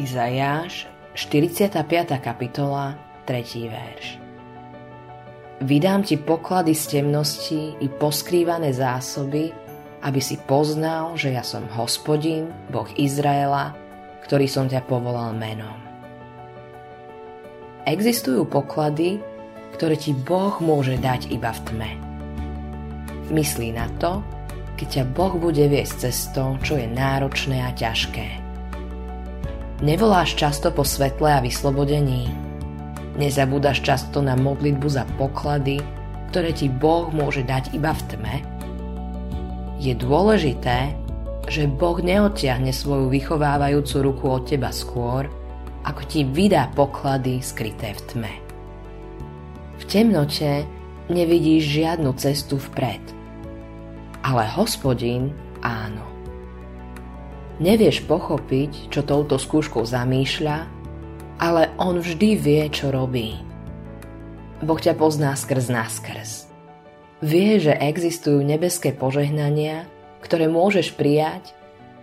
Izajáš, 45. kapitola, 3. verš. Vydám ti poklady z temnosti i poskrývané zásoby, aby si poznal, že ja som hospodin, Boh Izraela, ktorý som ťa povolal menom. Existujú poklady, ktoré ti Boh môže dať iba v tme. Myslí na to, keď ťa Boh bude viesť cestou, čo je náročné a ťažké. Nevoláš často po svetle a vyslobodení. Nezabúdaš často na modlitbu za poklady, ktoré ti Boh môže dať iba v tme. Je dôležité, že Boh neodtiahne svoju vychovávajúcu ruku od teba skôr, ako ti vydá poklady skryté v tme. V temnote nevidíš žiadnu cestu vpred, ale hospodin áno. Nevieš pochopiť, čo touto skúškou zamýšľa, ale on vždy vie, čo robí. Boh ťa pozná skrz naskrz. Vie, že existujú nebeské požehnania, ktoré môžeš prijať,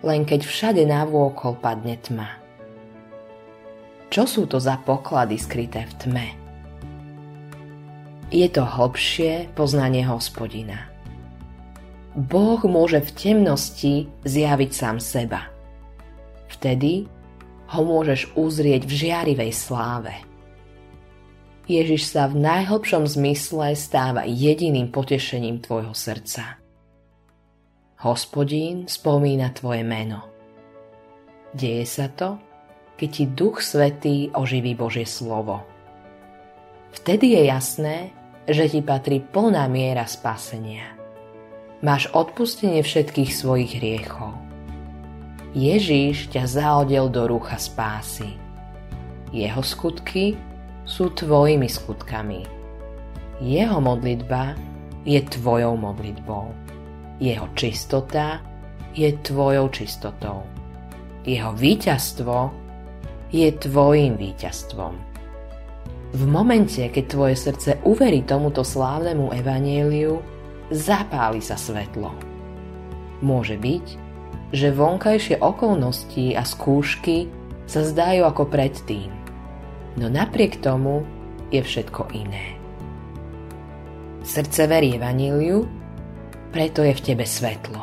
len keď všade navôkol padne tma. Čo sú to za poklady skryté v tme? Je to hlbšie poznanie hospodina. Boh môže v temnosti zjaviť sám seba. Vtedy ho môžeš uzrieť v žiarivej sláve. Ježiš sa v najhlbšom zmysle stáva jediným potešením tvojho srdca. Hospodín spomína tvoje meno. Deje sa to, keď ti Duch Svetý oživí Božie slovo. Vtedy je jasné, že ti patrí plná miera spasenia máš odpustenie všetkých svojich hriechov. Ježíš ťa zahodil do rúcha spásy. Jeho skutky sú tvojimi skutkami. Jeho modlitba je tvojou modlitbou. Jeho čistota je tvojou čistotou. Jeho víťazstvo je tvojim víťazstvom. V momente, keď tvoje srdce uverí tomuto slávnemu evanieliu, zapáli sa svetlo. Môže byť, že vonkajšie okolnosti a skúšky sa zdajú ako predtým, no napriek tomu je všetko iné. Srdce verí vaníliu, preto je v tebe svetlo.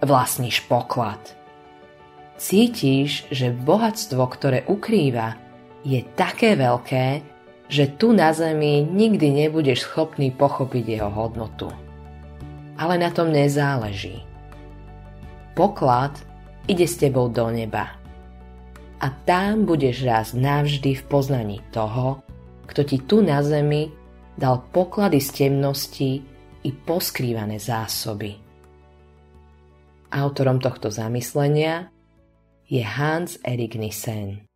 Vlastníš poklad. Cítiš, že bohatstvo, ktoré ukrýva, je také veľké, že tu na zemi nikdy nebudeš schopný pochopiť jeho hodnotu. Ale na tom nezáleží. Poklad ide s tebou do neba. A tam budeš raz navždy v poznaní toho, kto ti tu na zemi dal poklady z temnosti i poskrývané zásoby. Autorom tohto zamyslenia je Hans Erik Nissen.